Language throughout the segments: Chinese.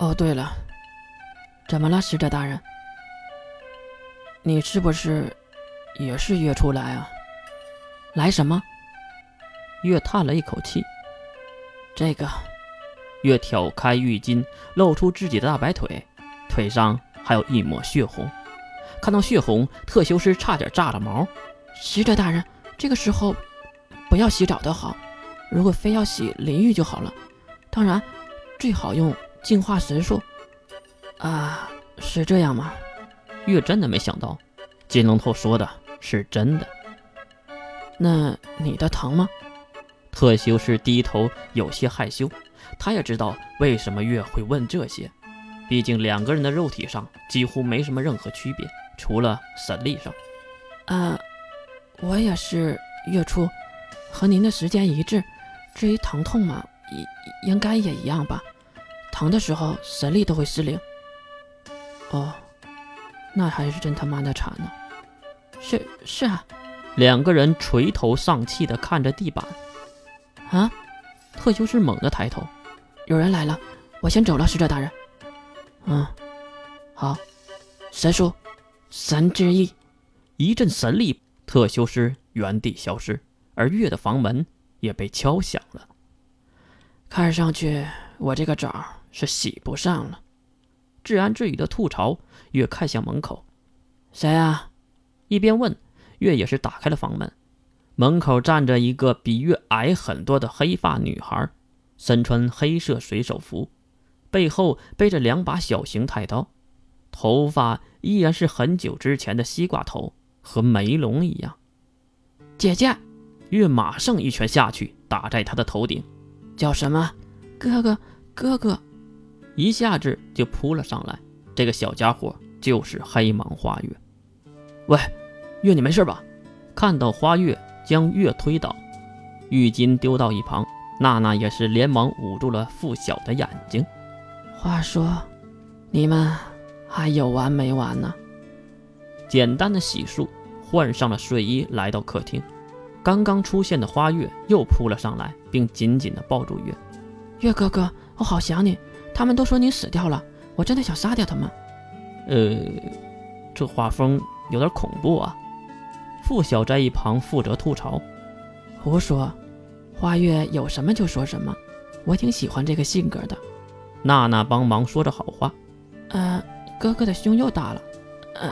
哦，对了，怎么了，使者大人？你是不是也是月初来啊？来什么？月叹了一口气。这个，月挑开浴巾，露出自己的大白腿，腿上还有一抹血红。看到血红，特修斯差点炸了毛。使者大人，这个时候不要洗澡的好，如果非要洗淋浴就好了。当然，最好用净化神术。啊，是这样吗？月真的没想到，金龙头说的是真的。那你的疼吗？特修斯低头，有些害羞。他也知道为什么月会问这些，毕竟两个人的肉体上几乎没什么任何区别，除了神力上。啊，我也是月初，和您的时间一致。至于疼痛嘛，应应该也一样吧。疼的时候神力都会失灵。哦，那还是真他妈的惨呢。是是啊。两个人垂头丧气的看着地板。啊！特修斯猛地抬头，有人来了，我先走了，使者大人。嗯，好。神术，神之意，一阵神力，特修斯原地消失，而月的房门也被敲响了。看上去我这个澡是洗不上了。自言自语的吐槽。月看向门口，谁啊？一边问，月也是打开了房门。门口站着一个比月矮很多的黑发女孩，身穿黑色水手服，背后背着两把小型太刀，头发依然是很久之前的西瓜头，和梅龙一样。姐姐，月马上一拳下去，打在她的头顶。叫什么？哥哥，哥哥，一下子就扑了上来。这个小家伙就是黑芒花月。喂，月，你没事吧？看到花月。将月推倒，浴巾丢到一旁，娜娜也是连忙捂住了付晓的眼睛。话说，你们还有完没完呢？简单的洗漱，换上了睡衣，来到客厅。刚刚出现的花月又扑了上来，并紧紧地抱住月。月哥哥，我好想你。他们都说你死掉了，我真的想杀掉他们。呃，这画风有点恐怖啊。付晓在一旁负责吐槽：“胡说，花月有什么就说什么，我挺喜欢这个性格的。”娜娜帮忙说着好话：“呃，哥哥的胸又大了。”呃，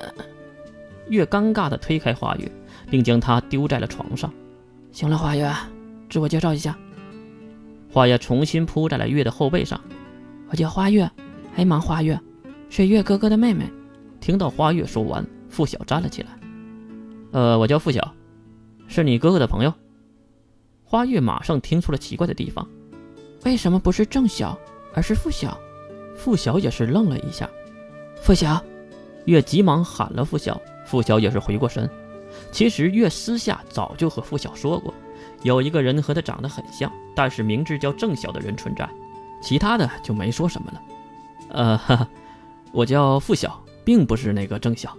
月尴尬地推开花月，并将她丢在了床上。“行了，花月，自我介绍一下。”花月重新扑在了月的后背上：“我叫花月，黑芒花月，是月哥哥的妹妹。”听到花月说完，付晓站了起来。呃，我叫付晓，是你哥哥的朋友。花月马上听出了奇怪的地方，为什么不是郑晓，而是付晓？付晓也是愣了一下。付晓，月急忙喊了付晓。付晓也是回过神。其实月私下早就和付晓说过，有一个人和他长得很像，但是名字叫郑晓的人存在，其他的就没说什么了。呃，哈哈，我叫付晓，并不是那个郑晓。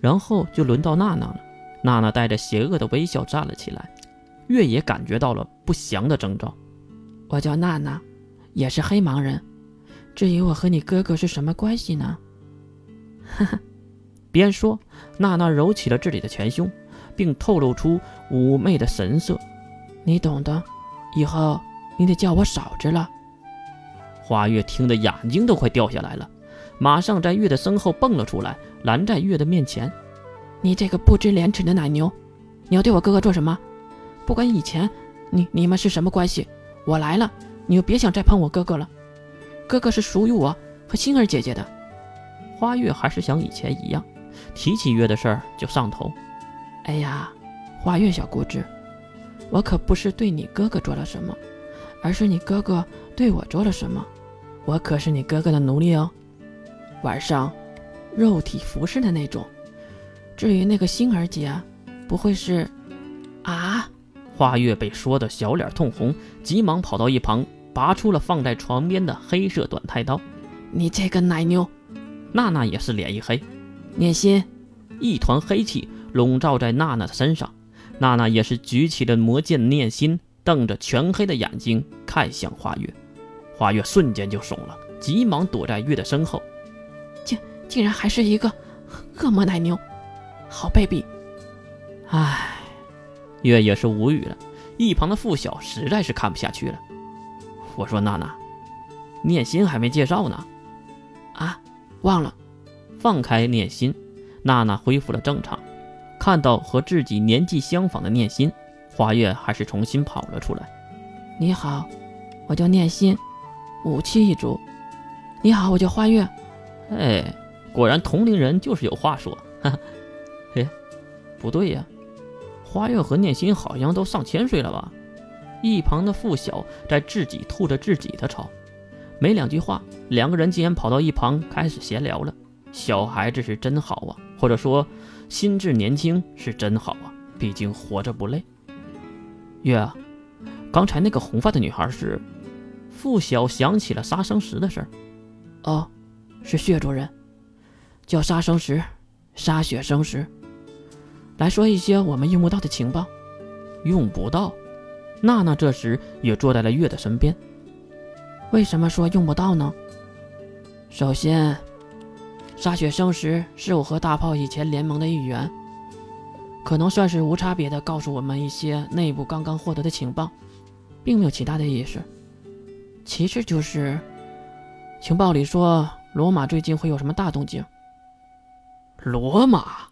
然后就轮到娜娜了。娜娜带着邪恶的微笑站了起来，月也感觉到了不祥的征兆。我叫娜娜，也是黑盲人。至于我和你哥哥是什么关系呢？哈哈，边说，娜娜揉起了自己的前胸，并透露出妩媚的神色。你懂的，以后你得叫我嫂子了。花月听得眼睛都快掉下来了，马上在月的身后蹦了出来，拦在月的面前。你这个不知廉耻的奶牛，你要对我哥哥做什么？不管以前你你们是什么关系，我来了，你就别想再碰我哥哥了。哥哥是属于我和星儿姐姐的。花月还是像以前一样，提起月的事儿就上头。哎呀，花月小姑子，我可不是对你哥哥做了什么，而是你哥哥对我做了什么。我可是你哥哥的奴隶哦，晚上肉体服侍的那种。至于那个星儿姐，不会是……啊！花月被说的小脸通红，急忙跑到一旁，拔出了放在床边的黑色短太刀。你这个奶牛！娜娜也是脸一黑，念心，一团黑气笼罩在娜娜的身上。娜娜也是举起了魔剑念心，瞪着全黑的眼睛看向花月。花月瞬间就怂了，急忙躲在月的身后。竟竟然还是一个恶魔奶牛，好卑鄙！唉，月也是无语了。一旁的付晓实在是看不下去了。我说娜娜，念心还没介绍呢。啊，忘了。放开念心，娜娜恢复了正常。看到和自己年纪相仿的念心，花月还是重新跑了出来。你好，我叫念心，武器一族。你好，我叫花月。哎，果然同龄人就是有话说。哈哈，嘿，不对呀。花月和念心好像都上千岁了吧？一旁的付晓在自己吐着自己的槽，没两句话，两个人竟然跑到一旁开始闲聊了。小孩子是真好啊，或者说心智年轻是真好啊，毕竟活着不累。月啊，刚才那个红发的女孩是？付晓想起了杀生石的事儿。哦，是血族人，叫杀生石，杀血生石。来说一些我们用不到的情报，用不到。娜娜这时也坐在了月的身边。为什么说用不到呢？首先，杀血生石是我和大炮以前联盟的一员，可能算是无差别的告诉我们一些内部刚刚获得的情报，并没有其他的意思。其实就是，情报里说罗马最近会有什么大动静。罗马。